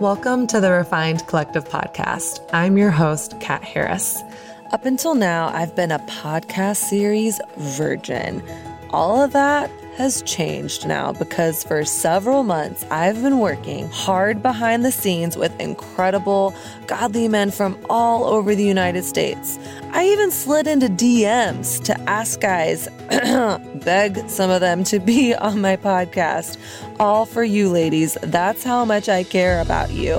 Welcome to the Refined Collective podcast. I'm your host, Kat Harris. Up until now, I've been a podcast series virgin. All of that has changed now because for several months I've been working hard behind the scenes with incredible, godly men from all over the United States. I even slid into DMs to ask guys, beg some of them to be on my podcast. All for you, ladies. That's how much I care about you.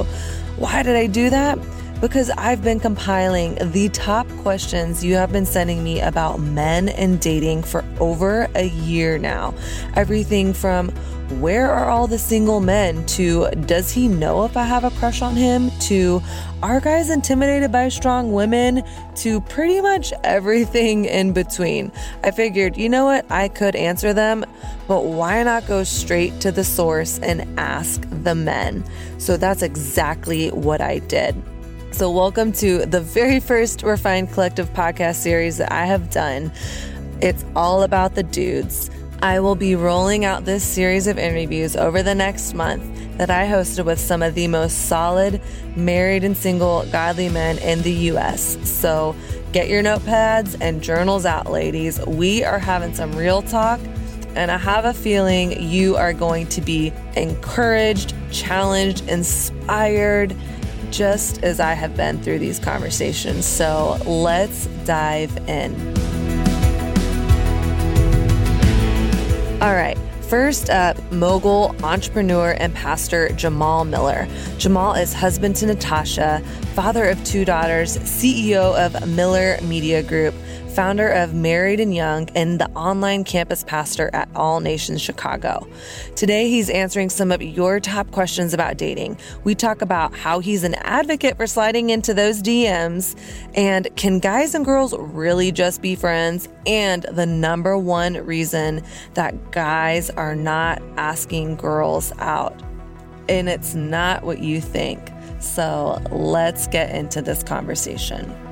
Why did I do that? because I've been compiling the top questions you have been sending me about men and dating for over a year now. Everything from where are all the single men to does he know if I have a crush on him to are guys intimidated by strong women to pretty much everything in between. I figured, you know what, I could answer them, but why not go straight to the source and ask the men? So that's exactly what I did. So, welcome to the very first Refined Collective podcast series that I have done. It's all about the dudes. I will be rolling out this series of interviews over the next month that I hosted with some of the most solid married and single godly men in the US. So, get your notepads and journals out, ladies. We are having some real talk and I have a feeling you are going to be encouraged, challenged, inspired just as I have been through these conversations. So let's dive in. All right. First up, mogul, entrepreneur, and pastor Jamal Miller. Jamal is husband to Natasha, father of two daughters, CEO of Miller Media Group, founder of Married and Young, and the online campus pastor at All Nations Chicago. Today, he's answering some of your top questions about dating. We talk about how he's an advocate for sliding into those DMs, and can guys and girls really just be friends? And the number one reason that guys are not asking girls out. And it's not what you think. So let's get into this conversation.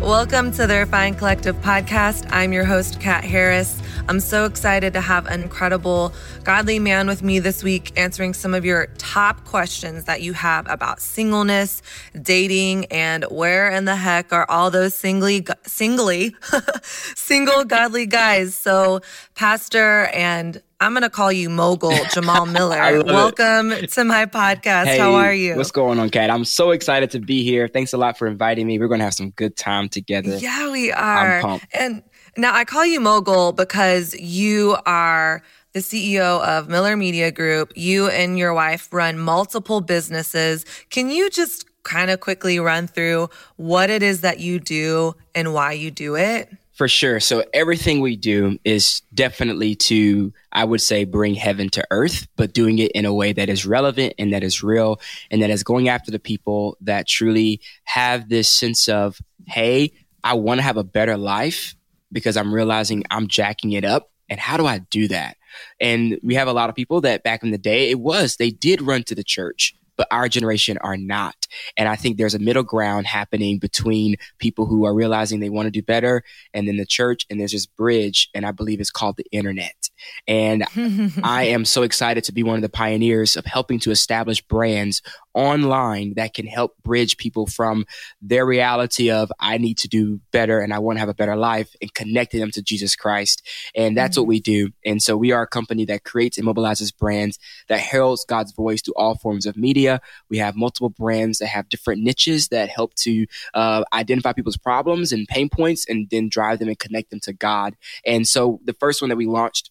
Welcome to the Refined Collective podcast. I'm your host, Kat Harris. I'm so excited to have an incredible, godly man with me this week answering some of your top questions that you have about singleness, dating, and where in the heck are all those singly, singly, single godly guys. So, Pastor and I'm going to call you Mogul Jamal Miller. Welcome it. to my podcast. Hey, How are you? What's going on, Kat? I'm so excited to be here. Thanks a lot for inviting me. We're going to have some good time together. Yeah, we are. I'm pumped. And now I call you Mogul because you are the CEO of Miller Media Group. You and your wife run multiple businesses. Can you just kind of quickly run through what it is that you do and why you do it? For sure. So everything we do is definitely to, I would say, bring heaven to earth, but doing it in a way that is relevant and that is real and that is going after the people that truly have this sense of, hey, I want to have a better life because I'm realizing I'm jacking it up. And how do I do that? And we have a lot of people that back in the day, it was, they did run to the church but our generation are not. And I think there's a middle ground happening between people who are realizing they want to do better and then the church, and there's this bridge, and I believe it's called the internet. And I am so excited to be one of the pioneers of helping to establish brands online that can help bridge people from their reality of I need to do better and I want to have a better life and connecting them to Jesus Christ. And that's mm-hmm. what we do. And so we are a company that creates and mobilizes brands that heralds God's voice through all forms of media. We have multiple brands that have different niches that help to uh, identify people's problems and pain points and then drive them and connect them to God. And so the first one that we launched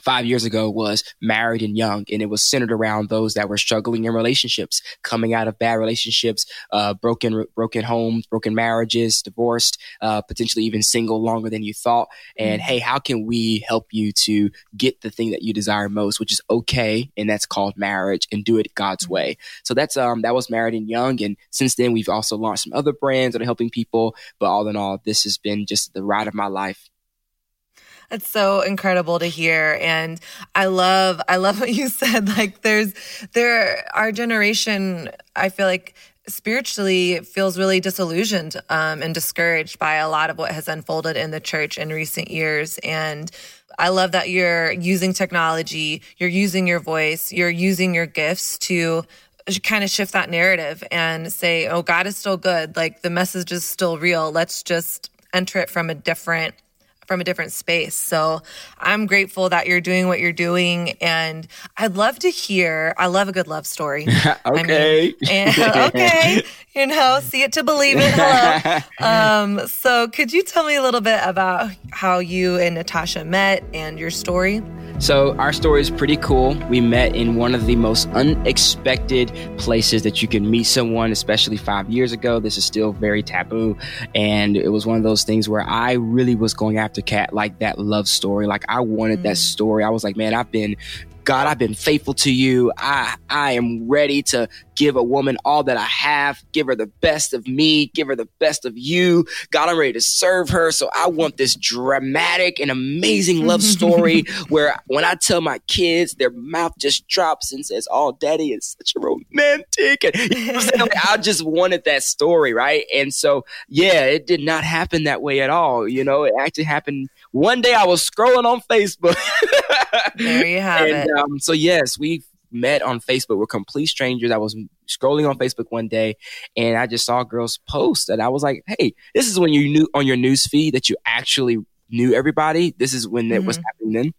five years ago was married and young and it was centered around those that were struggling in relationships coming out of bad relationships uh, broken broken homes broken marriages divorced uh, potentially even single longer than you thought and mm-hmm. hey how can we help you to get the thing that you desire most which is okay and that's called marriage and do it god's mm-hmm. way so that's um that was married and young and since then we've also launched some other brands that are helping people but all in all this has been just the ride of my life that's so incredible to hear. And I love, I love what you said. Like there's, there, our generation, I feel like spiritually feels really disillusioned um, and discouraged by a lot of what has unfolded in the church in recent years. And I love that you're using technology, you're using your voice, you're using your gifts to kind of shift that narrative and say, oh, God is still good. Like the message is still real. Let's just enter it from a different from a different space. So I'm grateful that you're doing what you're doing. And I'd love to hear, I love a good love story. okay. Mean, and, okay. You know, see it to believe it. Hello. Um, so could you tell me a little bit about how you and Natasha met and your story? So, our story is pretty cool. We met in one of the most unexpected places that you can meet someone, especially five years ago. This is still very taboo. And it was one of those things where I really was going after Kat like that love story. Like, I wanted mm. that story. I was like, man, I've been God, I've been faithful to you. I, I am ready to give a woman all that I have, give her the best of me, give her the best of you. God, I'm ready to serve her. So I want this dramatic and amazing love story where when I tell my kids, their mouth just drops and says, Oh, daddy is such a romantic. And you know I just wanted that story, right? And so, yeah, it did not happen that way at all. You know, it actually happened one day I was scrolling on Facebook. there you have and, it. Um, so yes, we met on Facebook. We're complete strangers. I was scrolling on Facebook one day and I just saw a girl's post and I was like, Hey, this is when you knew on your news feed that you actually knew everybody. This is when mm-hmm. it was happening then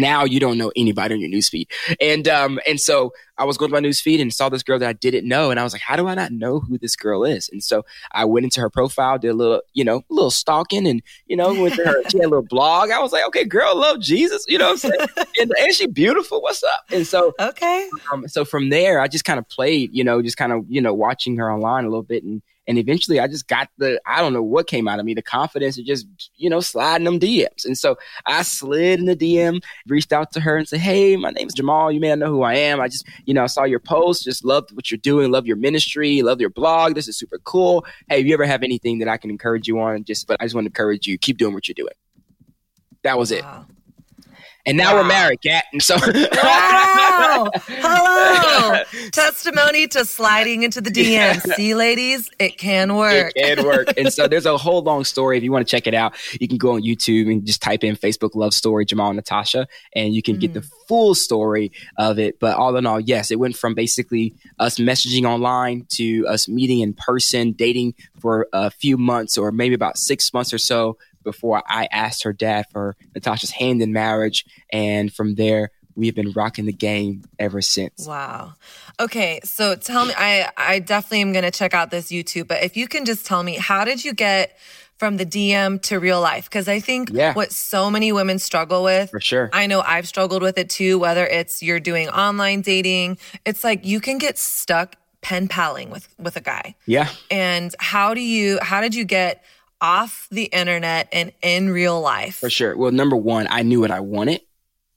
now you don't know anybody on your newsfeed. And um and so I was going to my newsfeed and saw this girl that I didn't know, and I was like, how do I not know who this girl is? And so I went into her profile, did a little, you know, a little stalking, and you know, went to her. she had a little blog. I was like, okay, girl, love Jesus, you know, what I'm saying, and, and she beautiful. What's up? And so okay, um, so from there, I just kind of played, you know, just kind of you know watching her online a little bit and and eventually I just got the, I don't know what came out of me, the confidence of just, you know, sliding them DMs. And so I slid in the DM, reached out to her and said, Hey, my name is Jamal. You may not know who I am. I just, you know, saw your post, just loved what you're doing, love your ministry, love your blog. This is super cool. Hey, if you ever have anything that I can encourage you on, just, but I just want to encourage you, keep doing what you're doing. That was it. And now wow. we're married, Kat. And so Wow. Hello. Testimony to sliding into the DMs. See, ladies, it can work. It can work. and so there's a whole long story. If you want to check it out, you can go on YouTube and just type in Facebook love story Jamal and Natasha, and you can mm. get the mm. full story of it. But all in all, yes, it went from basically us messaging online to us meeting in person, dating for a few months or maybe about six months or so before I asked her dad for Natasha's hand in marriage. And from there, we've been rocking the game ever since. Wow. Okay, so tell me I I definitely am going to check out this YouTube, but if you can just tell me how did you get from the DM to real life because I think yeah. what so many women struggle with For sure. I know I've struggled with it too whether it's you're doing online dating, it's like you can get stuck pen paling with with a guy. Yeah. And how do you how did you get off the internet and in real life? For sure. Well, number one, I knew what I wanted.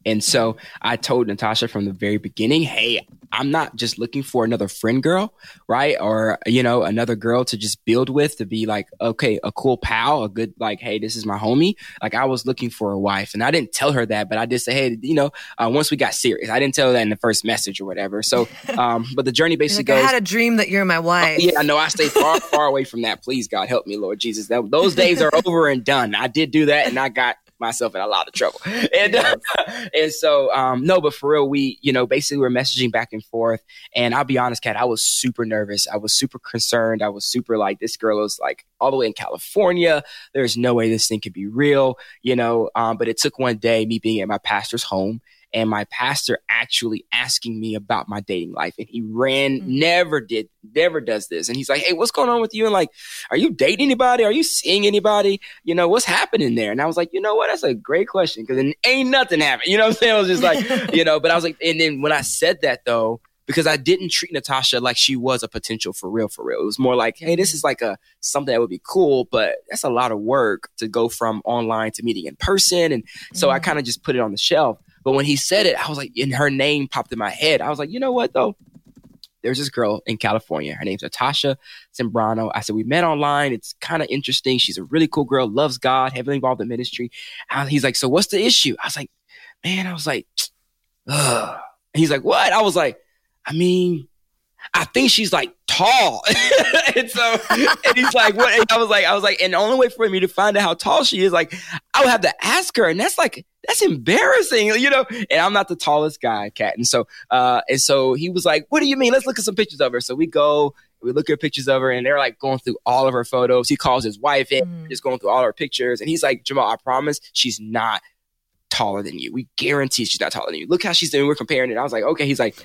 And so I told Natasha from the very beginning, hey, I'm not just looking for another friend girl, right? Or, you know, another girl to just build with to be like, okay, a cool pal, a good, like, hey, this is my homie. Like, I was looking for a wife. And I didn't tell her that, but I did say, hey, you know, uh, once we got serious, I didn't tell her that in the first message or whatever. So, um, but the journey basically like, goes. I had a dream that you're my wife. Oh, yeah, I know. I stay far, far away from that. Please, God, help me, Lord Jesus. That, those days are over and done. I did do that and I got myself in a lot of trouble. And uh, and so um, no, but for real, we you know basically we're messaging back and forth. And I'll be honest, Kat, I was super nervous. I was super concerned. I was super like this girl is like all the way in California. There's no way this thing could be real, you know. Um, but it took one day, me being at my pastor's home and my pastor actually asking me about my dating life. And he ran, mm-hmm. never did, never does this. And he's like, Hey, what's going on with you? And like, are you dating anybody? Are you seeing anybody? You know, what's happening there? And I was like, you know what? That's a great question because it ain't nothing happening. You know what I'm saying? I was just like, you know, but I was like, and then when I said that though, because I didn't treat Natasha like she was a potential for real, for real. It was more like, hey, this is like a something that would be cool, but that's a lot of work to go from online to meeting in person. And so mm-hmm. I kind of just put it on the shelf. But when he said it, I was like, and her name popped in my head. I was like, you know what though? There's this girl in California. Her name's Natasha Sembrano. I said, we met online. It's kind of interesting. She's a really cool girl, loves God, heavily involved in ministry. And he's like, so what's the issue? I was like, man, I was like, ugh. he's like, what? I was like, I mean, I think she's like tall. and so, and he's like, what? And I was like, I was like, and the only way for me to find out how tall she is, like, I would have to ask her. And that's like, that's embarrassing, you know? And I'm not the tallest guy, Kat. And so, uh, and so he was like, what do you mean? Let's look at some pictures of her. So we go, we look at pictures of her and they're like going through all of her photos. He calls his wife in, mm. just going through all her pictures. And he's like, Jamal, I promise she's not taller than you. We guarantee she's not taller than you. Look how she's doing. We're comparing it. I was like, okay. He's like,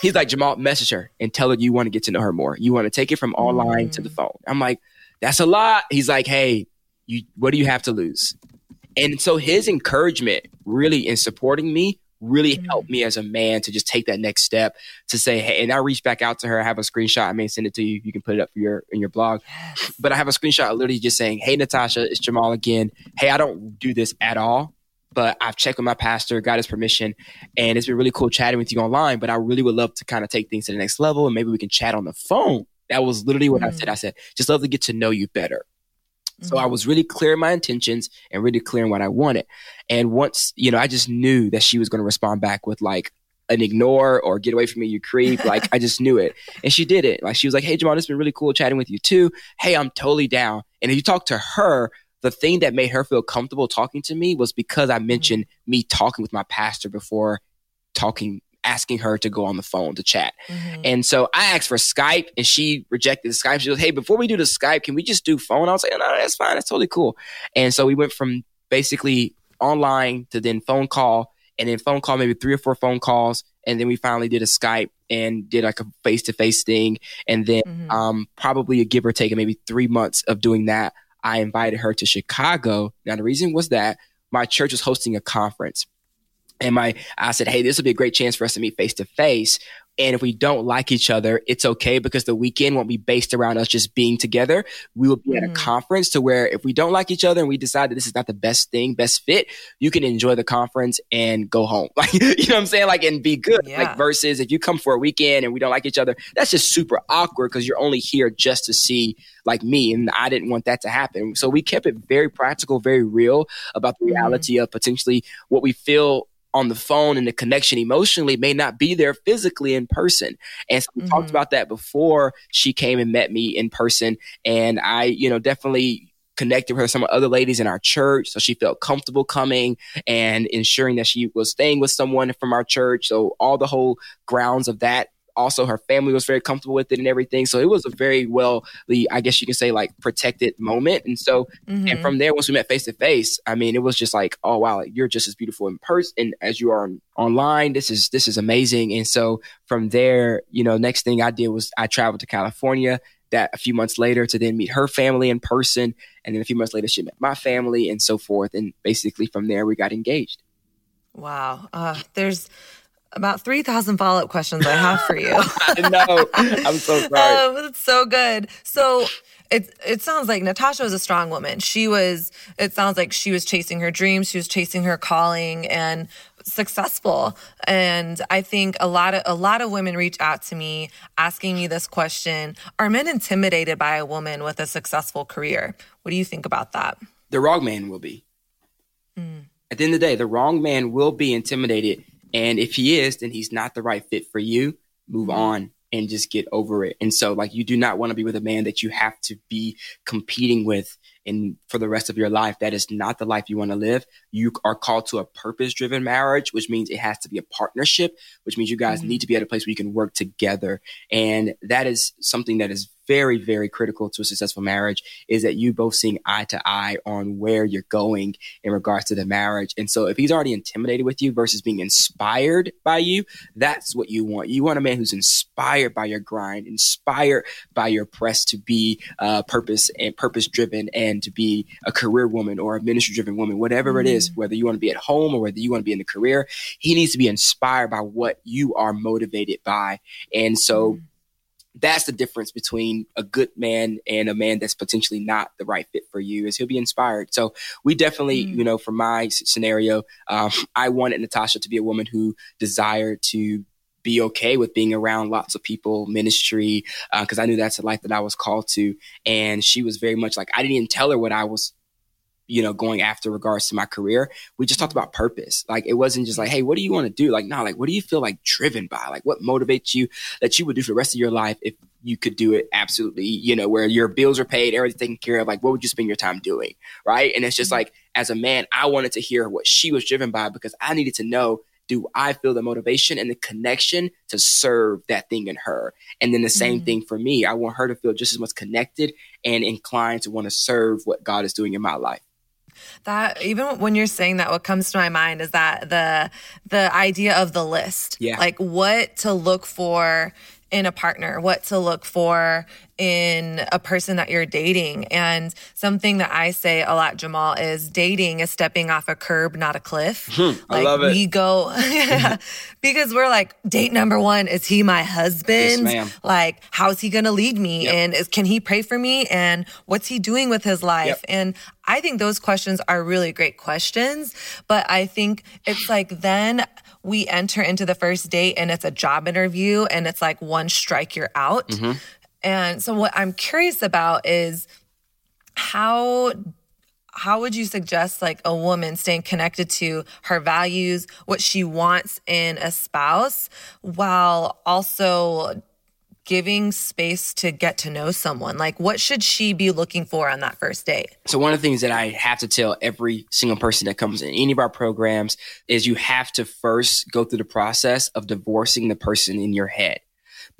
he's like, Jamal, message her and tell her you want to get to know her more. You want to take it from online mm. to the mm. phone. I'm like, that's a lot. He's like, hey, you, what do you have to lose? And so his encouragement really in supporting me really mm. helped me as a man to just take that next step to say, hey, and I reached back out to her. I have a screenshot. I may send it to you. You can put it up for your in your blog. Yes. But I have a screenshot literally just saying, Hey Natasha, it's Jamal again. Hey, I don't do this at all but I've checked with my pastor, got his permission, and it's been really cool chatting with you online. But I really would love to kind of take things to the next level, and maybe we can chat on the phone. That was literally what mm. I said. I said, just love to get to know you better. Mm. So I mm-hmm. was really clear in my intentions and really clear in what I wanted. And once, you know, I just knew that she was going to respond back with like an ignore or get away from me, you creep. Like I just knew it. And she did it. Like she was like, Hey Jamal, it's been really cool chatting with you too. Hey, I'm totally down. And if you talk to her, the thing that made her feel comfortable talking to me was because I mm-hmm. mentioned mm-hmm. me talking with my pastor before talking asking her to go on the phone to chat. Mm-hmm. And so I asked for Skype and she rejected the Skype. She goes, Hey, before we do the Skype, can we just do phone? I was like, No, that's fine. That's totally cool. And so we went from basically online to then phone call and then phone call, maybe three or four phone calls. And then we finally did a Skype and did like a face to face thing. And then mm-hmm. um, probably a give or take maybe three months of doing that I invited her to Chicago. Now, the reason was that my church was hosting a conference. And my, I said, Hey, this will be a great chance for us to meet face to face. And if we don't like each other, it's okay because the weekend won't be based around us just being together. We will be mm-hmm. at a mm-hmm. conference to where if we don't like each other and we decide that this is not the best thing, best fit, you can enjoy the conference and go home. Like, you know what I'm saying? Like, and be good. Yeah. Like, versus if you come for a weekend and we don't like each other, that's just super awkward because you're only here just to see like me. And I didn't want that to happen. So we kept it very practical, very real about the mm-hmm. reality mm-hmm. of potentially what we feel on the phone and the connection emotionally may not be there physically in person. And so we mm-hmm. talked about that before she came and met me in person. And I, you know, definitely connected with her some other ladies in our church so she felt comfortable coming and ensuring that she was staying with someone from our church so all the whole grounds of that also her family was very comfortable with it and everything. So it was a very well, I guess you can say like protected moment. And so, mm-hmm. and from there, once we met face to face, I mean, it was just like, oh wow, like, you're just as beautiful in person as you are on, online. This is this is amazing. And so from there, you know, next thing I did was I traveled to California. That a few months later to then meet her family in person, and then a few months later she met my family and so forth. And basically from there we got engaged. Wow, uh, there's about 3,000 follow up questions I have for you. I know. I'm so sorry. Um, it's so good. So it, it sounds like Natasha was a strong woman. She was, it sounds like she was chasing her dreams. She was chasing her calling and successful. And I think a lot of, a lot of women reach out to me asking me this question. Are men intimidated by a woman with a successful career? What do you think about that? The wrong man will be. Mm. At the end of the day, the wrong man will be intimidated and if he is, then he's not the right fit for you. Move mm-hmm. on and just get over it. And so, like, you do not want to be with a man that you have to be competing with and for the rest of your life. That is not the life you want to live. You are called to a purpose driven marriage, which means it has to be a partnership, which means you guys mm-hmm. need to be at a place where you can work together. And that is something that is very, very critical to a successful marriage is that you both seeing eye to eye on where you're going in regards to the marriage. And so if he's already intimidated with you versus being inspired by you, that's what you want. You want a man who's inspired by your grind, inspired by your press to be uh, purpose and purpose driven and to be a career woman or a ministry driven woman, whatever it is, mm-hmm. whether you want to be at home or whether you want to be in the career, he needs to be inspired by what you are motivated by. And so mm that's the difference between a good man and a man that's potentially not the right fit for you is he'll be inspired so we definitely mm. you know for my scenario um, i wanted natasha to be a woman who desired to be okay with being around lots of people ministry because uh, i knew that's the life that i was called to and she was very much like i didn't even tell her what i was you know, going after regards to my career, we just talked about purpose. Like it wasn't just like, hey, what do you want to do? Like, no, like what do you feel like driven by? Like what motivates you that you would do for the rest of your life if you could do it absolutely, you know, where your bills are paid, everything's taken care of. Like, what would you spend your time doing? Right. And it's just mm-hmm. like, as a man, I wanted to hear what she was driven by because I needed to know do I feel the motivation and the connection to serve that thing in her? And then the same mm-hmm. thing for me. I want her to feel just as much connected and inclined to want to serve what God is doing in my life that even when you're saying that what comes to my mind is that the the idea of the list. Yeah. Like what to look for in a partner, what to look for in a person that you're dating. And something that I say a lot, Jamal, is dating is stepping off a curb, not a cliff. Hmm, like I love it. we go, yeah, because we're like, date number one, is he my husband? Yes, like, how's he going to lead me? Yep. And is, can he pray for me? And what's he doing with his life? Yep. And I think those questions are really great questions. But I think it's like then we enter into the first date and it's a job interview and it's like one strike you're out. Mm-hmm. And so what I'm curious about is how how would you suggest like a woman staying connected to her values, what she wants in a spouse while also giving space to get to know someone? Like, what should she be looking for on that first date? So, one of the things that I have to tell every single person that comes in any of our programs is you have to first go through the process of divorcing the person in your head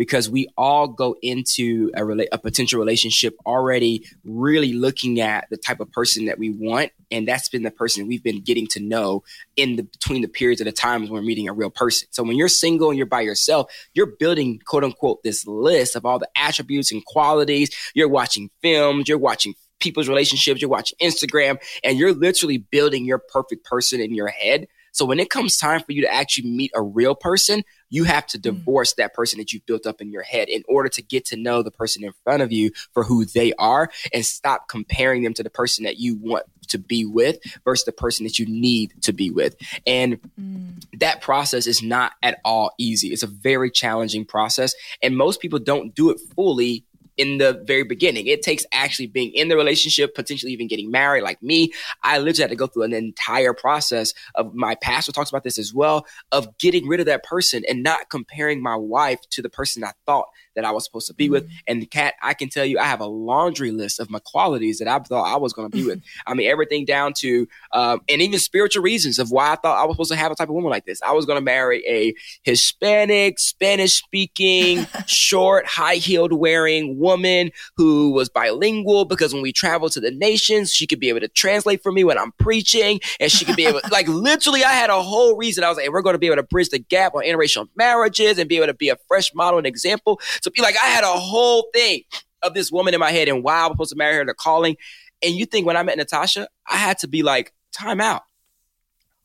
because we all go into a, rela- a potential relationship already really looking at the type of person that we want. And that's been the person we've been getting to know in the between the periods of the times when we're meeting a real person. So when you're single and you're by yourself, you're building quote unquote this list of all the attributes and qualities. You're watching films, you're watching people's relationships, you're watching Instagram, and you're literally building your perfect person in your head. So when it comes time for you to actually meet a real person, you have to mm. divorce that person that you've built up in your head in order to get to know the person in front of you for who they are and stop comparing them to the person that you want to be with versus the person that you need to be with. And mm. that process is not at all easy. It's a very challenging process. And most people don't do it fully in the very beginning. It takes actually being in the relationship, potentially even getting married. Like me, I literally had to go through an entire process of my pastor talks about this as well of getting rid of that person and not comparing my wife to the person I thought that I was supposed to be mm-hmm. with. And Kat, I can tell you, I have a laundry list of my qualities that I thought I was going to be with. I mean, everything down to, um, and even spiritual reasons of why I thought I was supposed to have a type of woman like this. I was going to marry a Hispanic, Spanish speaking, short, high heeled wearing woman who was bilingual because when we traveled to the nations, she could be able to translate for me when I'm preaching and she could be able, like literally I had a whole reason. I was like, hey, we're going to be able to bridge the gap on interracial marriages and be able to be a fresh model and example. So be like, I had a whole thing of this woman in my head and why I was supposed to marry her, the calling. And you think when I met Natasha, I had to be like, time out.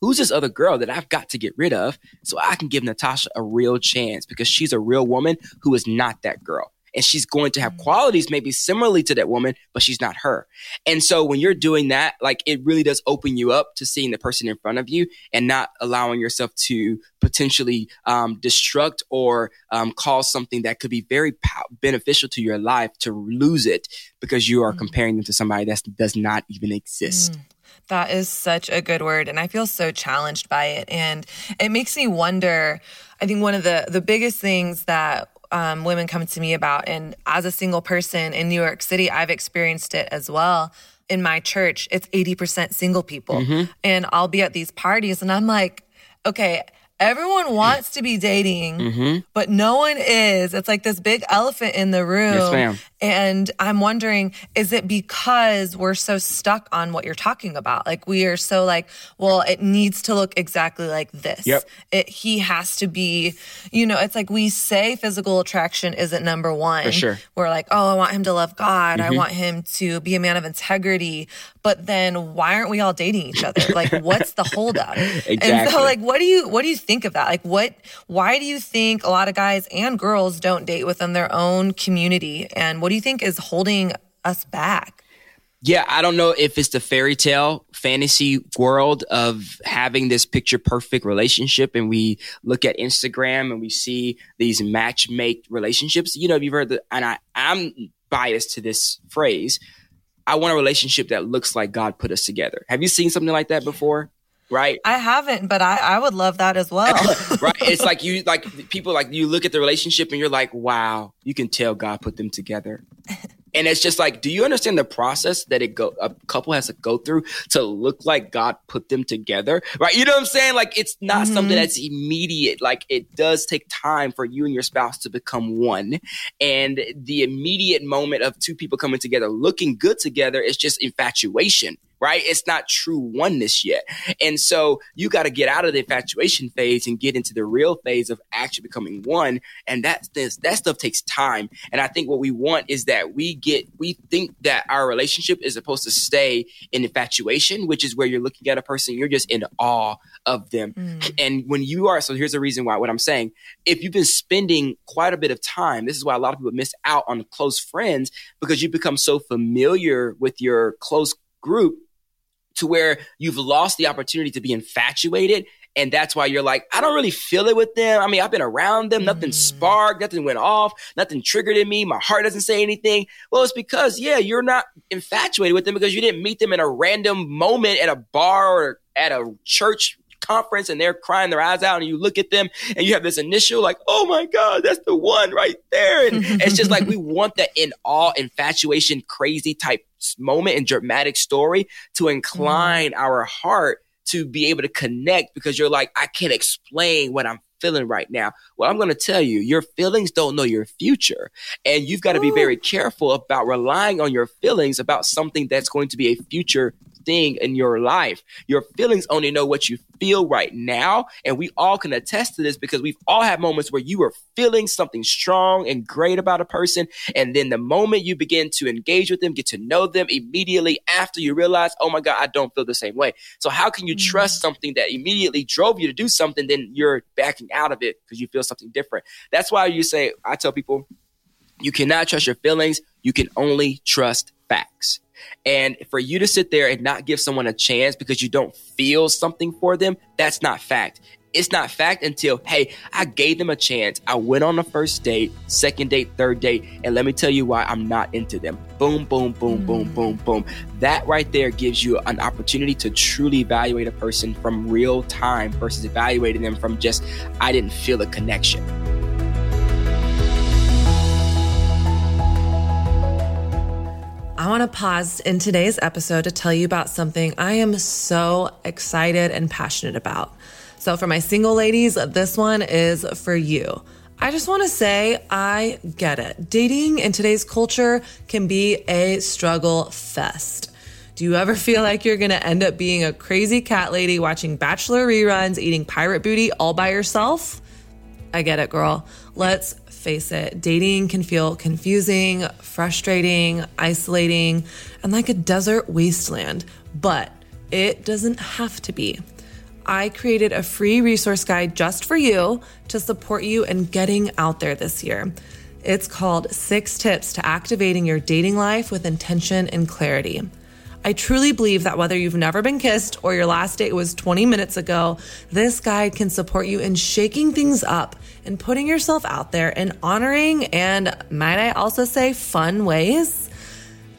Who's this other girl that I've got to get rid of so I can give Natasha a real chance because she's a real woman who is not that girl and she's going to have mm. qualities maybe similarly to that woman, but she's not her. And so when you're doing that, like it really does open you up to seeing the person in front of you and not allowing yourself to potentially um, destruct or um, cause something that could be very pow- beneficial to your life to lose it because you are mm. comparing them to somebody that does not even exist. Mm. That is such a good word. And I feel so challenged by it. And it makes me wonder. I think one of the, the biggest things that um, women come to me about. And as a single person in New York City, I've experienced it as well. In my church, it's 80% single people. Mm-hmm. And I'll be at these parties and I'm like, okay, everyone wants to be dating, mm-hmm. but no one is. It's like this big elephant in the room. Yes, ma'am. And I'm wondering, is it because we're so stuck on what you're talking about? Like we are so like, well, it needs to look exactly like this. Yep. It, he has to be, you know, it's like we say physical attraction isn't number one. For sure. We're like, oh, I want him to love God. Mm-hmm. I want him to be a man of integrity. But then why aren't we all dating each other? Like, what's the holdup? exactly. And so like, what do you, what do you think of that? Like, what, why do you think a lot of guys and girls don't date within their own community? And what do you think is holding us back? Yeah, I don't know if it's the fairy tale fantasy world of having this picture perfect relationship. And we look at Instagram and we see these match make relationships. You know, you've heard the, and I, I'm biased to this phrase. I want a relationship that looks like God put us together. Have you seen something like that before? Right. I haven't, but I, I would love that as well. right. It's like you like people like you look at the relationship and you're like, wow, you can tell God put them together. And it's just like, do you understand the process that it go a couple has to go through to look like God put them together? Right? You know what I'm saying? Like it's not mm-hmm. something that's immediate. Like it does take time for you and your spouse to become one. And the immediate moment of two people coming together looking good together is just infatuation right? It's not true oneness yet. And so you got to get out of the infatuation phase and get into the real phase of actually becoming one. And that, that stuff takes time. And I think what we want is that we get, we think that our relationship is supposed to stay in infatuation, which is where you're looking at a person, you're just in awe of them. Mm. And when you are, so here's the reason why, what I'm saying, if you've been spending quite a bit of time, this is why a lot of people miss out on close friends because you become so familiar with your close group to where you've lost the opportunity to be infatuated. And that's why you're like, I don't really feel it with them. I mean, I've been around them, nothing mm. sparked, nothing went off, nothing triggered in me. My heart doesn't say anything. Well, it's because, yeah, you're not infatuated with them because you didn't meet them in a random moment at a bar or at a church conference and they're crying their eyes out and you look at them and you have this initial like, oh my God, that's the one right there. And it's just like we want that in all infatuation, crazy type moment and dramatic story to incline mm. our heart to be able to connect because you're like, I can't explain what I'm feeling right now. Well, I'm going to tell you, your feelings don't know your future. And you've got to be very careful about relying on your feelings about something that's going to be a future thing in your life. Your feelings only know what you feel right now. And we all can attest to this because we've all had moments where you were feeling something strong and great about a person. And then the moment you begin to engage with them, get to know them immediately after you realize, oh my God, I don't feel the same way. So how can you mm-hmm. trust something that immediately drove you to do something, then you're backing out of it because you feel something different? That's why you say, I tell people, you cannot trust your feelings. You can only trust facts. And for you to sit there and not give someone a chance because you don't feel something for them, that's not fact. It's not fact until, hey, I gave them a chance. I went on the first date, second date, third date, and let me tell you why I'm not into them. Boom, boom, boom, mm. boom, boom, boom. That right there gives you an opportunity to truly evaluate a person from real time versus evaluating them from just, I didn't feel a connection. I want to pause in today's episode to tell you about something I am so excited and passionate about. So, for my single ladies, this one is for you. I just want to say, I get it. Dating in today's culture can be a struggle fest. Do you ever feel like you're going to end up being a crazy cat lady watching Bachelor reruns, eating pirate booty all by yourself? I get it, girl. Let's face it, dating can feel confusing, frustrating, isolating, and like a desert wasteland, but it doesn't have to be. I created a free resource guide just for you to support you in getting out there this year. It's called Six Tips to Activating Your Dating Life with Intention and Clarity. I truly believe that whether you've never been kissed or your last date was 20 minutes ago, this guide can support you in shaking things up and putting yourself out there in honoring and, might I also say, fun ways.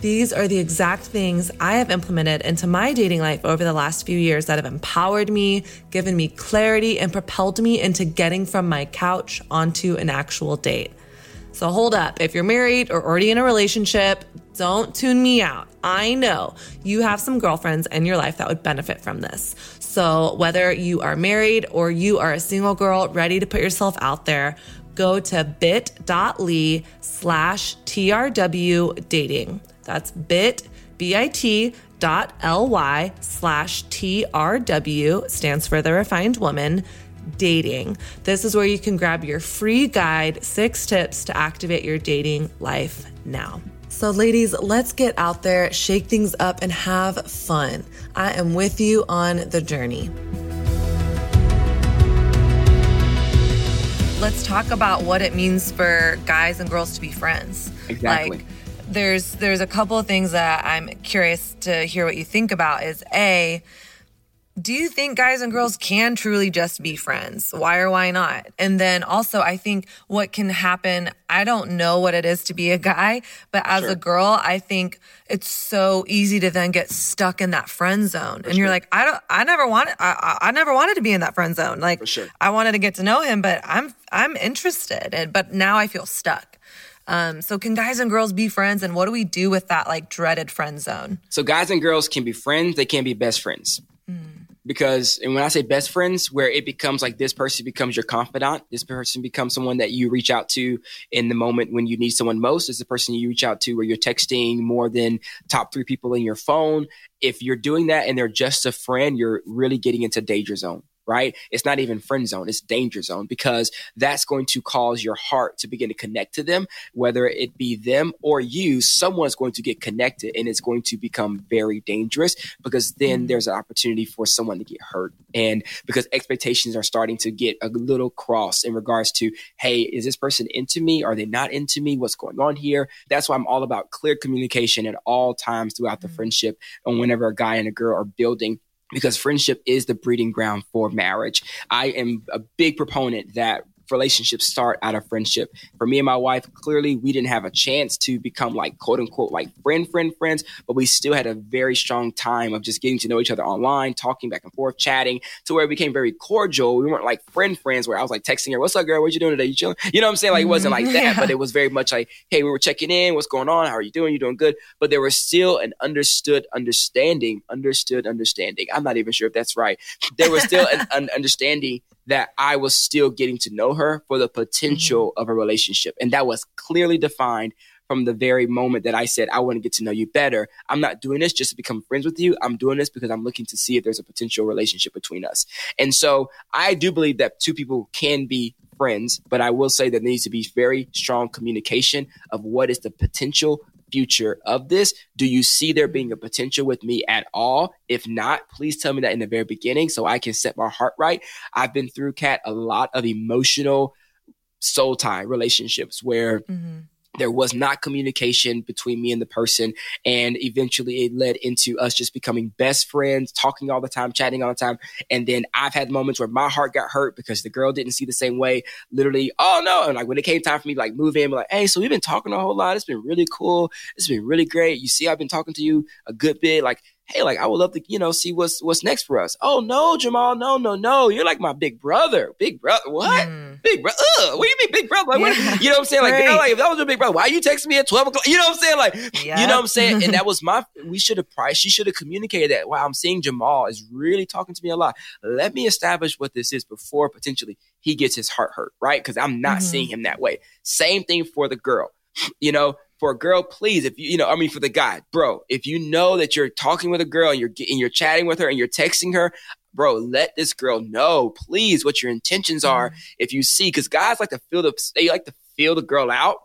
These are the exact things I have implemented into my dating life over the last few years that have empowered me, given me clarity, and propelled me into getting from my couch onto an actual date. So hold up. If you're married or already in a relationship, don't tune me out. I know you have some girlfriends in your life that would benefit from this. So whether you are married or you are a single girl ready to put yourself out there, go to bit.ly slash TRW dating. That's bit, B-I-T dot L-Y slash TRW stands for the refined woman dating. This is where you can grab your free guide, six tips to activate your dating life now. So, ladies, let's get out there, shake things up, and have fun. I am with you on the journey. Let's talk about what it means for guys and girls to be friends. Exactly. Like, there's there's a couple of things that I'm curious to hear what you think about. Is a do you think guys and girls can truly just be friends? Why or why not? And then also, I think what can happen, I don't know what it is to be a guy, but as sure. a girl, I think it's so easy to then get stuck in that friend zone. For and you're like, I don't, I never wanted, I, I never wanted to be in that friend zone. Like, sure. I wanted to get to know him, but I'm, I'm interested. And, but now I feel stuck. Um, so can guys and girls be friends? And what do we do with that like dreaded friend zone? So guys and girls can be friends. They can't be best friends. Mm because and when I say best friends, where it becomes like this person becomes your confidant, this person becomes someone that you reach out to in the moment when you need someone most. Is the person you reach out to where you're texting more than top three people in your phone. If you're doing that and they're just a friend, you're really getting into danger zone right? It's not even friend zone, it's danger zone because that's going to cause your heart to begin to connect to them, whether it be them or you, someone's going to get connected and it's going to become very dangerous because then mm. there's an opportunity for someone to get hurt. And because expectations are starting to get a little cross in regards to, hey, is this person into me? Are they not into me? What's going on here? That's why I'm all about clear communication at all times throughout the mm. friendship. And whenever a guy and a girl are building because friendship is the breeding ground for marriage. I am a big proponent that relationships start out of friendship. For me and my wife, clearly we didn't have a chance to become like quote unquote like friend, friend, friends, but we still had a very strong time of just getting to know each other online, talking back and forth, chatting to where it became very cordial. We weren't like friend friends where I was like texting her, What's up, girl? What you doing today? You chilling? You know what I'm saying? Like it wasn't mm-hmm. like that, yeah. but it was very much like, Hey, we were checking in. What's going on? How are you doing? You doing good? But there was still an understood understanding, understood understanding. I'm not even sure if that's right. There was still an, an understanding that I was still getting to know her for the potential mm-hmm. of a relationship. And that was clearly defined from the very moment that I said, I want to get to know you better. I'm not doing this just to become friends with you. I'm doing this because I'm looking to see if there's a potential relationship between us. And so I do believe that two people can be friends, but I will say that there needs to be very strong communication of what is the potential future of this? Do you see there being a potential with me at all? If not, please tell me that in the very beginning so I can set my heart right. I've been through, Kat, a lot of emotional soul tie relationships where mm-hmm there was not communication between me and the person and eventually it led into us just becoming best friends talking all the time chatting all the time. And then i've had moments where my heart got hurt because the girl didn't see the same way. Literally oh no. And like when it came time for me like move in like hey so we've been talking a whole lot. It's been really cool. It's been really great. You see i've been talking to you a good bit. Like hey, like I would love to, you know, see what's what's next for us. Oh no, Jamal, no, no, no, you're like my big brother. Big brother, what? Mm. Big brother? What do you mean, big brother? Like, yeah. what, you know what I'm saying? Like, right. girl, like if that was your big brother, why are you texting me at twelve o'clock? You know what I'm saying? Like, yep. you know what I'm saying? and that was my. We should have priced. She should have communicated that. Wow, I'm seeing Jamal is really talking to me a lot. Let me establish what this is before potentially he gets his heart hurt, right? Because I'm not mm-hmm. seeing him that way. Same thing for the girl. You know, for a girl, please, if you, you know, I mean, for the guy, bro, if you know that you're talking with a girl and you're and you're chatting with her and you're texting her, bro, let this girl know, please, what your intentions are. Mm-hmm. If you see, because guys like to feel the, they like to feel the girl out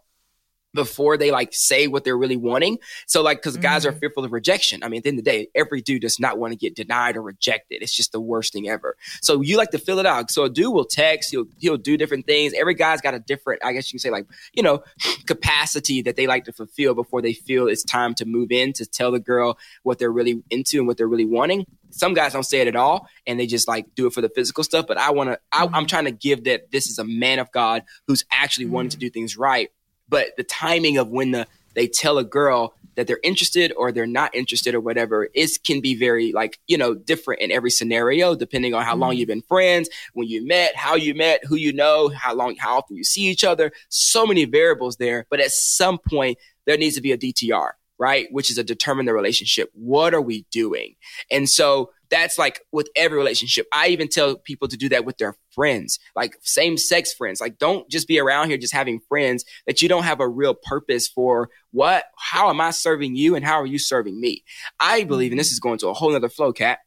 before they like say what they're really wanting. So like, cause mm-hmm. guys are mm-hmm. fearful of rejection. I mean, at the end of the day, every dude does not want to get denied or rejected. It's just the worst thing ever. So you like to fill it out. So a dude will text, he'll, he'll do different things. Every guy's got a different, I guess you can say like, you know, capacity that they like to fulfill before they feel it's time to move in to tell the girl what they're really into and what they're really wanting. Some guys don't say it at all and they just like do it for the physical stuff. But I want to, mm-hmm. I'm trying to give that this is a man of God who's actually mm-hmm. wanting to do things right but the timing of when the they tell a girl that they're interested or they're not interested or whatever it can be very like you know different in every scenario depending on how long mm-hmm. you've been friends when you met how you met who you know how long how often you see each other. So many variables there but at some point there needs to be a dtr right? Which is a determine the relationship. What are we doing? And so that's like with every relationship. I even tell people to do that with their friends, like same sex friends. Like don't just be around here just having friends that you don't have a real purpose for what, how am I serving you and how are you serving me? I believe, and this is going to a whole other flow, Kat,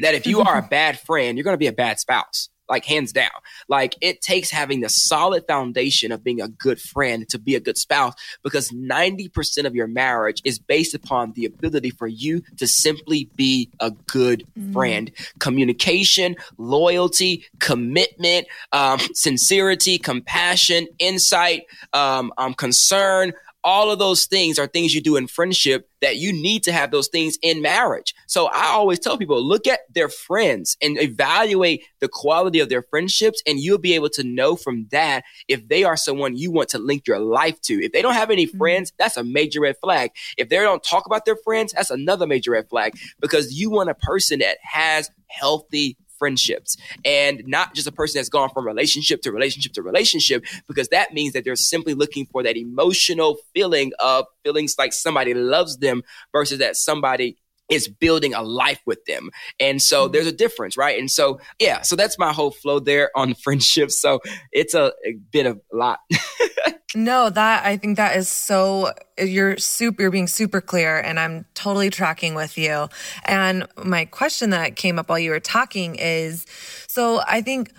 that if you are a bad friend, you're going to be a bad spouse like hands down. Like it takes having the solid foundation of being a good friend to be a good spouse because 90% of your marriage is based upon the ability for you to simply be a good mm. friend. Communication, loyalty, commitment, um, sincerity, compassion, insight, um, um, concern, all of those things are things you do in friendship that you need to have those things in marriage. So I always tell people look at their friends and evaluate the quality of their friendships, and you'll be able to know from that if they are someone you want to link your life to. If they don't have any mm-hmm. friends, that's a major red flag. If they don't talk about their friends, that's another major red flag because you want a person that has healthy friendships and not just a person that's gone from relationship to relationship to relationship, because that means that they're simply looking for that emotional feeling of feelings like somebody loves them versus that somebody is building a life with them. And so mm-hmm. there's a difference, right? And so, yeah, so that's my whole flow there on friendship. So it's a, a bit of a lot. no, that I think that is so you're super you're being super clear and I'm totally tracking with you. And my question that came up while you were talking is so I think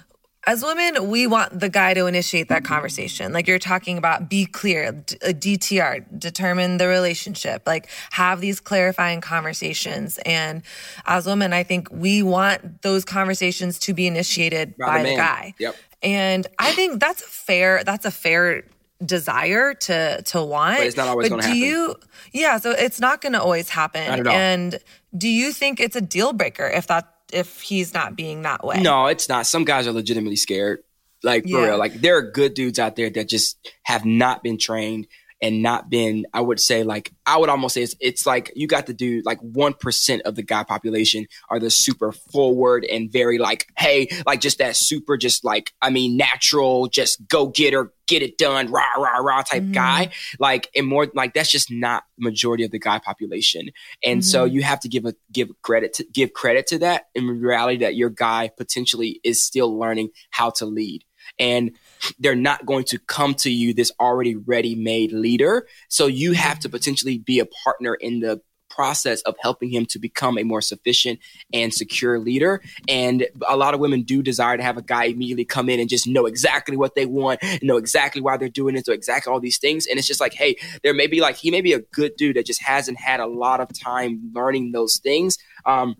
as women, we want the guy to initiate that conversation. Like you're talking about, be clear, D- uh, DTR, determine the relationship, like have these clarifying conversations. And as women, I think we want those conversations to be initiated by, by the, the guy. Yep. And I think that's a fair, that's a fair desire to to want. But it's not always going to happen. Do you? Yeah, so it's not going to always happen. And do you think it's a deal breaker if that if he's not being that way? No, it's not. Some guys are legitimately scared. Like for yeah. real. Like there are good dudes out there that just have not been trained and not been, I would say, like, I would almost say it's, it's like you got to do like 1% of the guy population are the super forward and very like, hey, like just that super, just like, I mean, natural, just go get her, get it done, rah, rah, rah type mm-hmm. guy. Like, and more like that's just not majority of the guy population. And mm-hmm. so you have to give a, give credit to, give credit to that in reality that your guy potentially is still learning how to lead. And they're not going to come to you this already ready made leader. So you have to potentially be a partner in the process of helping him to become a more sufficient and secure leader. And a lot of women do desire to have a guy immediately come in and just know exactly what they want, know exactly why they're doing it, so exactly all these things. And it's just like, hey, there may be like he may be a good dude that just hasn't had a lot of time learning those things. Um,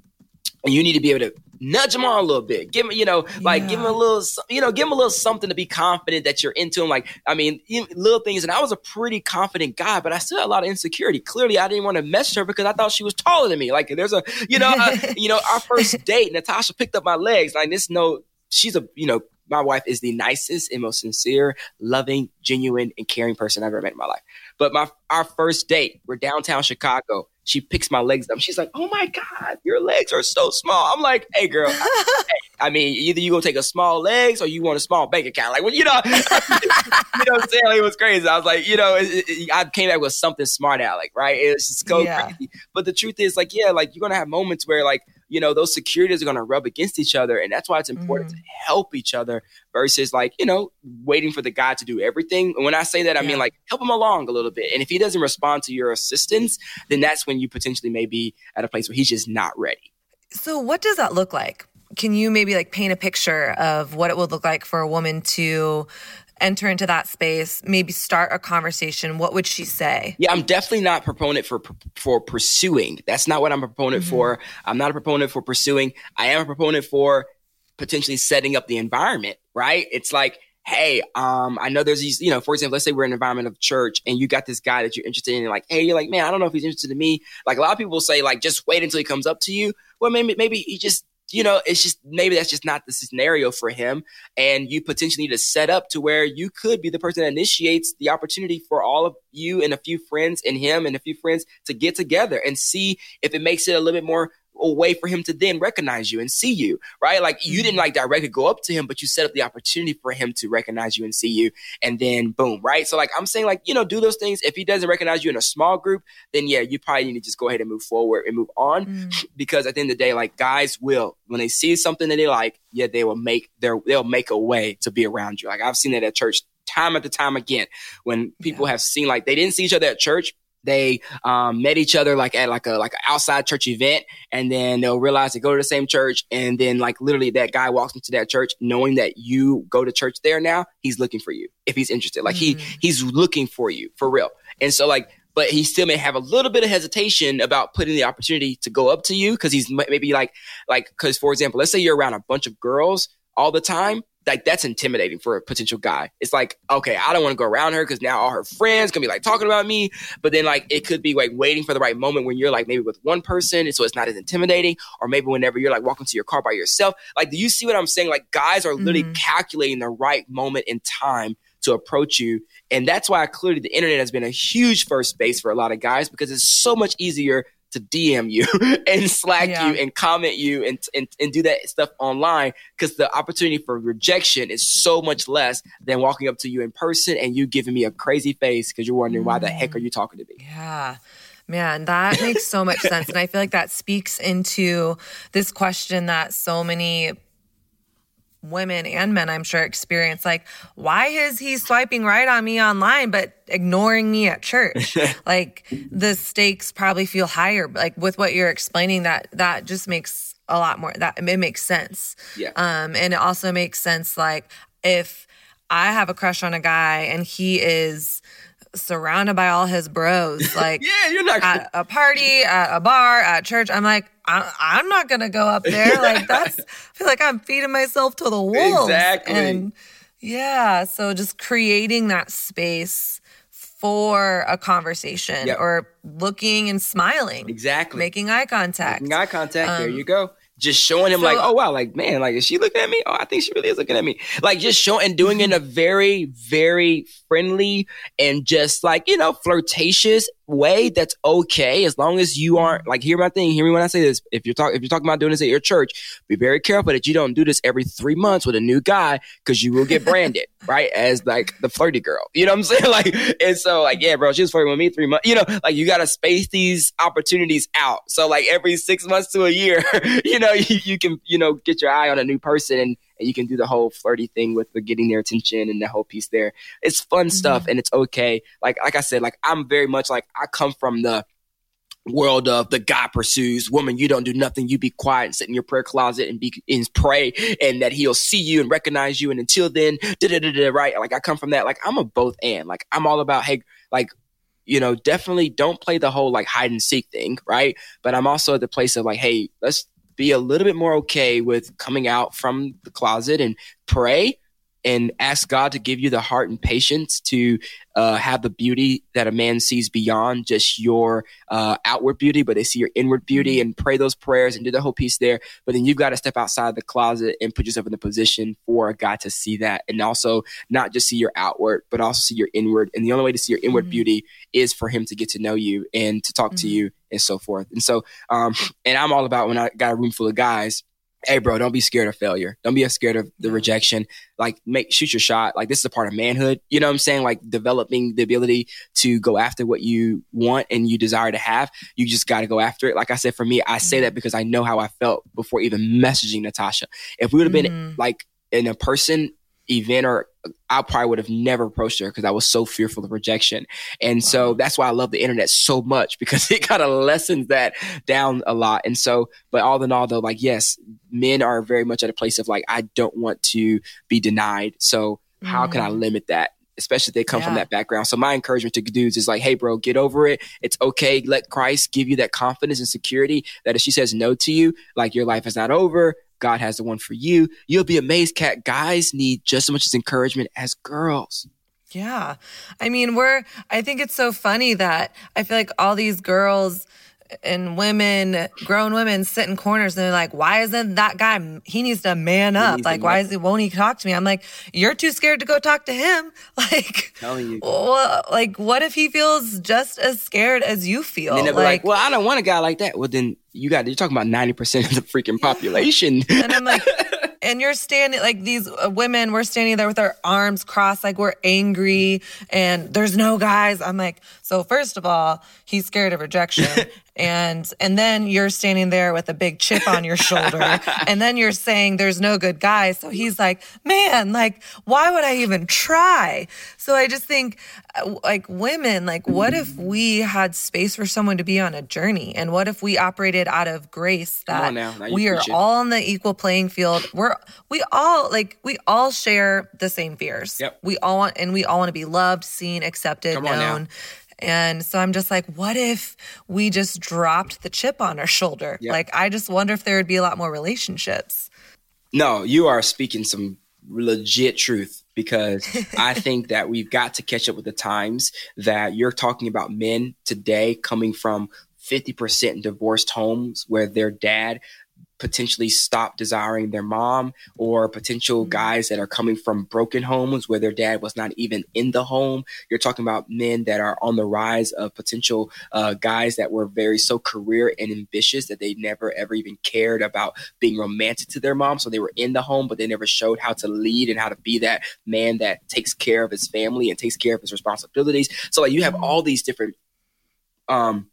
and you need to be able to nudge him on a little bit. Give him, you know, like yeah. give him a little, you know, give him a little something to be confident that you're into him. Like, I mean, little things. And I was a pretty confident guy, but I still had a lot of insecurity. Clearly, I didn't want to mess her because I thought she was taller than me. Like, there's a, you know, uh, you know, our first date, Natasha picked up my legs. Like, this no, she's a, you know, my wife is the nicest and most sincere, loving, genuine, and caring person I've ever met in my life. But my our first date, we're downtown Chicago. She picks my legs up. She's like, "Oh my god, your legs are so small." I'm like, "Hey, girl." I, I mean, either you gonna take a small legs or you want a small bank account. Like, well, you know, you know what I'm saying? Like, it was crazy. I was like, you know, it, it, I came back with something smart, Alec. Right? It's just so yeah. crazy. But the truth is, like, yeah, like you're gonna have moments where, like, you know, those securities are going to rub against each other. And that's why it's important mm. to help each other versus like, you know, waiting for the guy to do everything. And when I say that, I mean like help him along a little bit. And if he doesn't respond to your assistance, then that's when you potentially may be at a place where he's just not ready. So, what does that look like? Can you maybe like paint a picture of what it would look like for a woman to enter into that space, maybe start a conversation, what would she say? Yeah, I'm definitely not proponent for for pursuing. That's not what I'm a proponent mm-hmm. for. I'm not a proponent for pursuing. I am a proponent for potentially setting up the environment, right? It's like hey, um, I know there's these, you know, for example, let's say we're in an environment of church and you got this guy that you're interested in, and like, hey, you're like, man, I don't know if he's interested in me. Like a lot of people say, like, just wait until he comes up to you. Well, maybe maybe he just you know, it's just maybe that's just not the scenario for him. And you potentially need to set up to where you could be the person that initiates the opportunity for all of you and a few friends and him and a few friends to get together and see if it makes it a little bit more a way for him to then recognize you and see you, right? Like you didn't mm-hmm. like directly go up to him, but you set up the opportunity for him to recognize you and see you. And then boom, right? So like I'm saying, like, you know, do those things. If he doesn't recognize you in a small group, then yeah, you probably need to just go ahead and move forward and move on. Mm. Because at the end of the day, like guys will, when they see something that they like, yeah, they will make their they'll make a way to be around you. Like I've seen that at church time after time again when people yeah. have seen like they didn't see each other at church they um, met each other like at like a like an outside church event and then they'll realize they go to the same church and then like literally that guy walks into that church knowing that you go to church there now he's looking for you if he's interested like mm-hmm. he he's looking for you for real and so like but he still may have a little bit of hesitation about putting the opportunity to go up to you because he's maybe like like because for example let's say you're around a bunch of girls all the time like that's intimidating for a potential guy. It's like, okay, I don't want to go around her because now all her friends gonna be like talking about me. But then like it could be like waiting for the right moment when you're like maybe with one person, and so it's not as intimidating, or maybe whenever you're like walking to your car by yourself. Like, do you see what I'm saying? Like, guys are literally mm-hmm. calculating the right moment in time to approach you. And that's why clearly the internet has been a huge first base for a lot of guys because it's so much easier to DM you and Slack yeah. you and comment you and, and, and do that stuff online because the opportunity for rejection is so much less than walking up to you in person and you giving me a crazy face because you're wondering mm. why the heck are you talking to me? Yeah. Man, that makes so much sense. And I feel like that speaks into this question that so many women and men, I'm sure, experience like, why is he swiping right on me online, but ignoring me at church? like the stakes probably feel higher. Like with what you're explaining, that that just makes a lot more that it makes sense. Yeah. Um, and it also makes sense like if I have a crush on a guy and he is surrounded by all his bros, like yeah, you're not at a party, at a bar, at church. I'm like, I, am not gonna go up there. Like that's, I feel like I'm feeding myself to the wolves. Exactly. And yeah, so just creating that space for a conversation yep. or looking and smiling. Exactly. Making eye contact. Making eye contact. Um, there you go just showing him so, like, oh wow, like man, like is she looking at me? Oh, I think she really is looking at me. Like just showing and doing it in a very, very friendly and just like you know flirtatious way that's okay as long as you aren't like hear my thing hear me when i say this. If you're talking if you're talking about doing this at your church be very careful that you don't do this every three months with a new guy because you will get branded right as like the flirty girl. You know what i'm saying? Like and so like yeah bro she was flirting with me three months you know like you gotta space these opportunities out. So like every six months to a year you know you, you can you know get your eye on a new person and and you can do the whole flirty thing with the getting their attention and the whole piece there. It's fun mm-hmm. stuff and it's okay. Like like I said, like I'm very much like I come from the world of the God pursues woman. You don't do nothing. You be quiet and sit in your prayer closet and be and pray, and that He'll see you and recognize you. And until then, right? Like I come from that. Like I'm a both and. Like I'm all about hey, like you know, definitely don't play the whole like hide and seek thing, right? But I'm also at the place of like, hey, let's be a little bit more okay with coming out from the closet and pray and ask God to give you the heart and patience to uh, have the beauty that a man sees beyond just your uh, outward beauty, but they see your inward beauty mm-hmm. and pray those prayers and do the whole piece there. But then you've got to step outside the closet and put yourself in the position for God to see that and also not just see your outward, but also see your inward. And the only way to see your inward mm-hmm. beauty is for Him to get to know you and to talk mm-hmm. to you and so forth. And so, um, and I'm all about when I got a room full of guys hey bro don't be scared of failure. Don't be scared of the rejection. Like make shoot your shot. Like this is a part of manhood. You know what i'm saying? Like developing the ability to go after what you want and you desire to have you just got to go after it. Like i said for me i say that mm-hmm. because i know how i felt before even messaging natasha. If we would have been mm-hmm. like in a person event or I probably would have never approached her because I was so fearful of rejection. And wow. so that's why I love the internet so much because it kind of lessens that down a lot. And so, but all in all though, like, yes, men are very much at a place of like, I don't want to be denied. So how mm. can I mm. limit that? Especially if they come yeah. from that background. So my encouragement to dudes is like, hey, bro, get over it. It's okay. Let Christ give you that confidence and security that if she says no to you, like your life is not over God has the one for you. You'll be amazed, Cat. Guys need just as much as encouragement as girls. Yeah. I mean, we're, I think it's so funny that I feel like all these girls, and women, grown women sit in corners and they're like, why isn't that guy, he needs to man up. Like, why is he, won't he talk to me? I'm like, you're too scared to go talk to him. Like, telling you. Well, like, what if he feels just as scared as you feel? And like, like, well, I don't want a guy like that. Well, then you got, you're talking about 90% of the freaking population. and I'm like, and you're standing like these uh, women we're standing there with our arms crossed like we're angry and there's no guys i'm like so first of all he's scared of rejection and and then you're standing there with a big chip on your shoulder and then you're saying there's no good guy. So he's like man like why would i even try? So i just think uh, like women like what if we had space for someone to be on a journey? And what if we operated out of grace that now. Now we are all on the equal playing field? We're we all like we all share the same fears. Yep. we all want and we all want to be loved seen accepted known and so I'm just like, what if we just dropped the chip on our shoulder? Yep. Like, I just wonder if there would be a lot more relationships. No, you are speaking some legit truth because I think that we've got to catch up with the times that you're talking about men today coming from 50% divorced homes where their dad potentially stop desiring their mom or potential mm-hmm. guys that are coming from broken homes where their dad was not even in the home. You're talking about men that are on the rise of potential uh, guys that were very so career and ambitious that they never ever even cared about being romantic to their mom. So they were in the home, but they never showed how to lead and how to be that man that takes care of his family and takes care of his responsibilities. So like you have mm-hmm. all these different um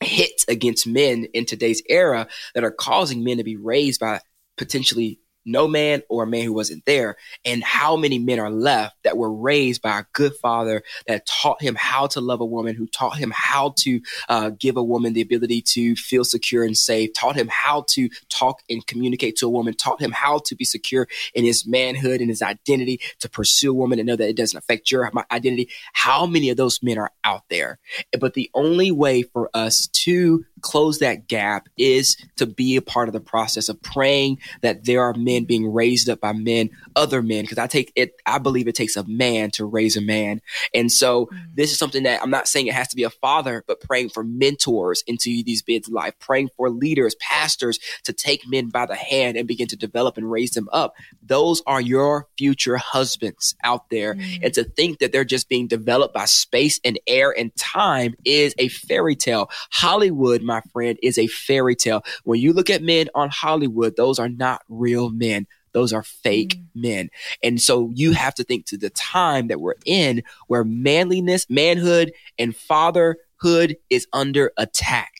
hits against men in today's era that are causing men to be raised by potentially no man or a man who wasn't there. And how many men are left that were raised by a good father that taught him how to love a woman, who taught him how to uh, give a woman the ability to feel secure and safe, taught him how to talk and communicate to a woman, taught him how to be secure in his manhood and his identity, to pursue a woman and know that it doesn't affect your identity. How many of those men are out there? But the only way for us to close that gap is to be a part of the process of praying that there are men being raised up by men, other men, because I take it, I believe it takes a man to raise a man. And so mm-hmm. this is something that I'm not saying it has to be a father, but praying for mentors into these men's life, praying for leaders, pastors to take men by the hand and begin to develop and raise them up. Those are your future husbands out there. Mm-hmm. And to think that they're just being developed by space and air and time is a fairy tale. Hollywood my friend, is a fairy tale. When you look at men on Hollywood, those are not real men. Those are fake mm. men. And so you have to think to the time that we're in where manliness, manhood, and fatherhood is under attack.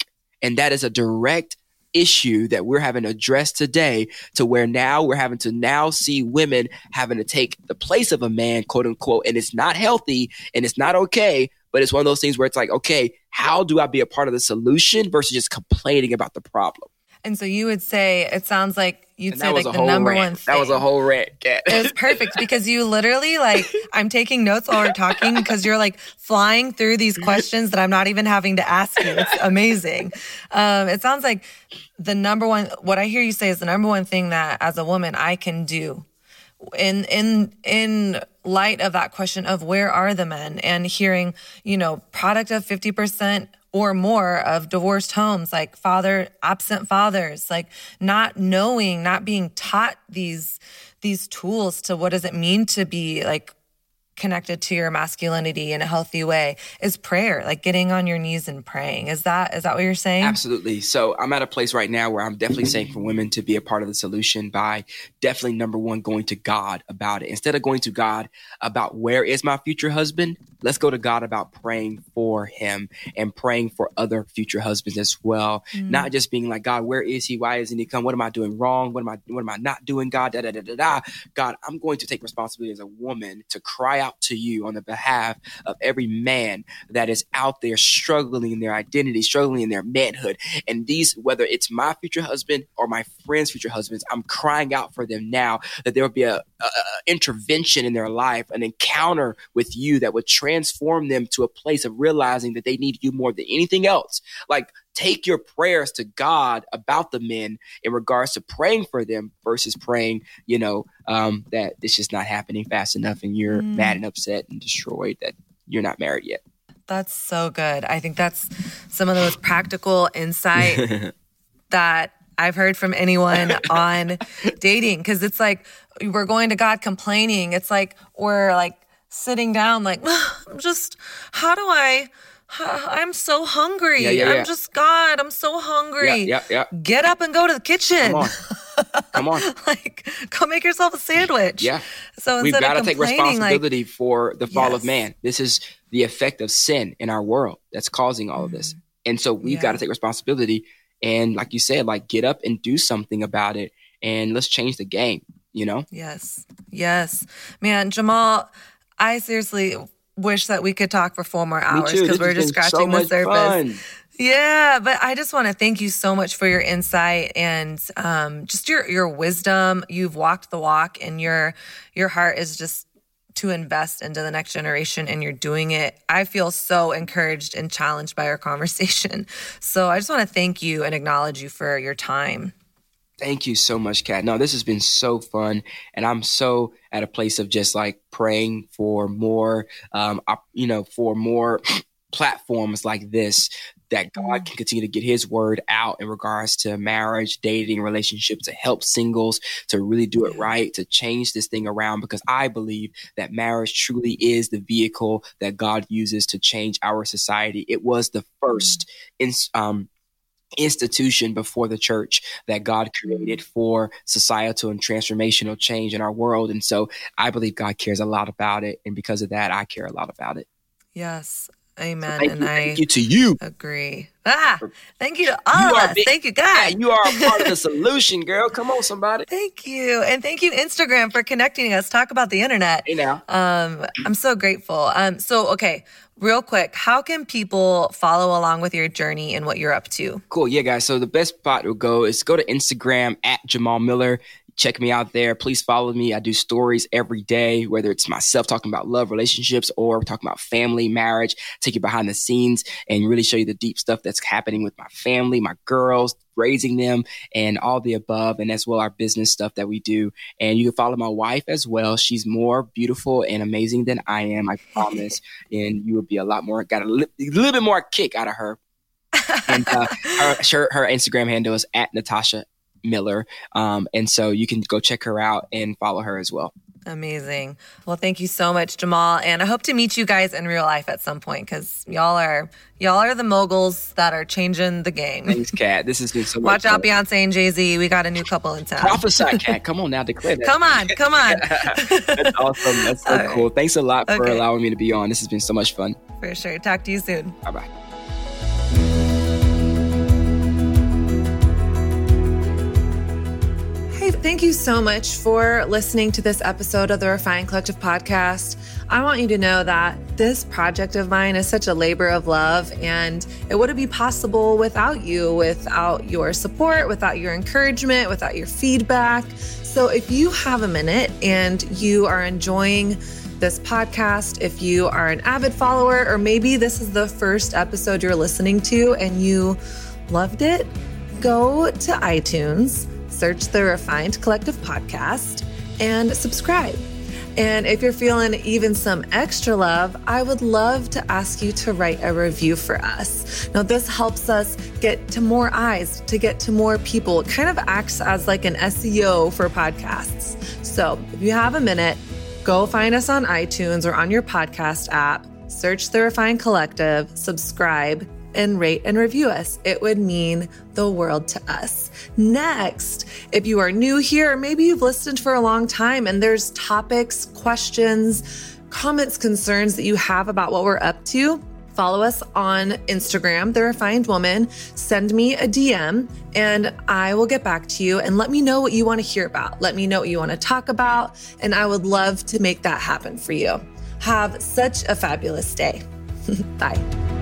And that is a direct issue that we're having to address today to where now we're having to now see women having to take the place of a man, quote unquote, and it's not healthy and it's not okay but it's one of those things where it's like, okay, how do I be a part of the solution versus just complaining about the problem? And so you would say it sounds like you'd say like the number rant. one thing. That was a whole rant, Kat. It was perfect because you literally like I'm taking notes while we're talking because you're like flying through these questions that I'm not even having to ask you. It's amazing. Um, it sounds like the number one what I hear you say is the number one thing that as a woman I can do in in in light of that question of where are the men and hearing you know product of 50% or more of divorced homes like father absent fathers like not knowing not being taught these these tools to what does it mean to be like connected to your masculinity in a healthy way is prayer like getting on your knees and praying. Is that is that what you're saying? Absolutely. So i'm at a place right now where i'm definitely saying for women to be a part of the solution by definitely number one going to god about it. Instead of going to god about where is my future husband let's go to god about praying for him and praying for other future husbands as well. Mm. not just being like god where is he? Why isn't he come? What am i doing wrong? What am i what am i not doing god? Da, da, da, da, da. god i'm going to take responsibility as a woman to cry out out to you on the behalf of every man that is out there struggling in their identity, struggling in their manhood. And these, whether it's my future husband or my friend's future husbands, I'm crying out for them now that there will be a, a, a intervention in their life, an encounter with you that would transform them to a place of realizing that they need you more than anything else. Like take your prayers to God about the men in regards to praying for them versus praying, you know, um, that it's just not happening fast enough and you're mm. mad and upset and destroyed that you're not married yet. That's so good. I think that's some of the most practical insight that I've heard from anyone on dating because it's like we're going to God complaining. It's like we're like sitting down, like, I'm just, how do I I'm so hungry. Yeah, yeah, yeah. I'm just God. I'm so hungry. Yeah, yeah, yeah. Get up and go to the kitchen. Come on. Come on. like, go make yourself a sandwich. Yeah. So we've got to take responsibility like, for the fall yes. of man. This is the effect of sin in our world that's causing all of this. Mm-hmm. And so we've got to take responsibility. And like you said, like get up and do something about it. And let's change the game. You know. Yes. Yes, man, Jamal. I seriously wish that we could talk for four more hours because we're just scratching so the surface. Fun. Yeah, but I just want to thank you so much for your insight and um, just your your wisdom. You've walked the walk, and your your heart is just to invest into the next generation, and you're doing it. I feel so encouraged and challenged by our conversation. So I just want to thank you and acknowledge you for your time. Thank you so much, Kat. No, this has been so fun, and I'm so at a place of just like praying for more, um, you know, for more platforms like this that God mm. can continue to get his word out in regards to marriage, dating, relationships, to help singles to really do it right, to change this thing around, because I believe that marriage truly is the vehicle that God uses to change our society. It was the first mm. in, um, institution before the church that God created for societal and transformational change in our world. And so I believe God cares a lot about it. And because of that, I care a lot about it. Yes. Amen. So and you, I thank you to you. Agree. Ah, thank you to all you of us. Big, thank you, God. Yeah, you are a part of the solution, girl. Come on, somebody. Thank you, and thank you, Instagram, for connecting us. Talk about the internet. Hey now. Um, I'm so grateful. Um, so okay, real quick, how can people follow along with your journey and what you're up to? Cool. Yeah, guys. So the best spot to go is go to Instagram at Jamal Miller check me out there. Please follow me. I do stories every day, whether it's myself talking about love, relationships, or talking about family, marriage, take you behind the scenes and really show you the deep stuff that's happening with my family, my girls, raising them, and all the above, and as well our business stuff that we do. And you can follow my wife as well. She's more beautiful and amazing than I am, I promise. and you will be a lot more, got a, li- a little bit more kick out of her. and uh, her, her Instagram handle is at Natasha Miller. Um, and so you can go check her out and follow her as well. Amazing. Well, thank you so much, Jamal. And I hope to meet you guys in real life at some point because y'all are y'all are the moguls that are changing the game. Thanks, Kat. This has been so much. Watch out, Beyonce and Jay Z. We got a new couple in town. Prophesy, Kat. Come on now, declare that. come on, come on. That's awesome. That's so All cool. Right. Thanks a lot for okay. allowing me to be on. This has been so much fun. For sure. Talk to you soon. Bye bye. Thank you so much for listening to this episode of the Refined Collective podcast. I want you to know that this project of mine is such a labor of love, and it wouldn't be possible without you, without your support, without your encouragement, without your feedback. So, if you have a minute and you are enjoying this podcast, if you are an avid follower, or maybe this is the first episode you're listening to and you loved it, go to iTunes search the Refined Collective podcast and subscribe. And if you're feeling even some extra love, I would love to ask you to write a review for us. Now, this helps us get to more eyes, to get to more people. It kind of acts as like an SEO for podcasts. So if you have a minute, go find us on iTunes or on your podcast app, search the Refined Collective, subscribe, and rate and review us. It would mean the world to us. Next, if you are new here, maybe you've listened for a long time and there's topics, questions, comments, concerns that you have about what we're up to, follow us on Instagram, The Refined Woman. Send me a DM and I will get back to you and let me know what you want to hear about. Let me know what you want to talk about. And I would love to make that happen for you. Have such a fabulous day. Bye.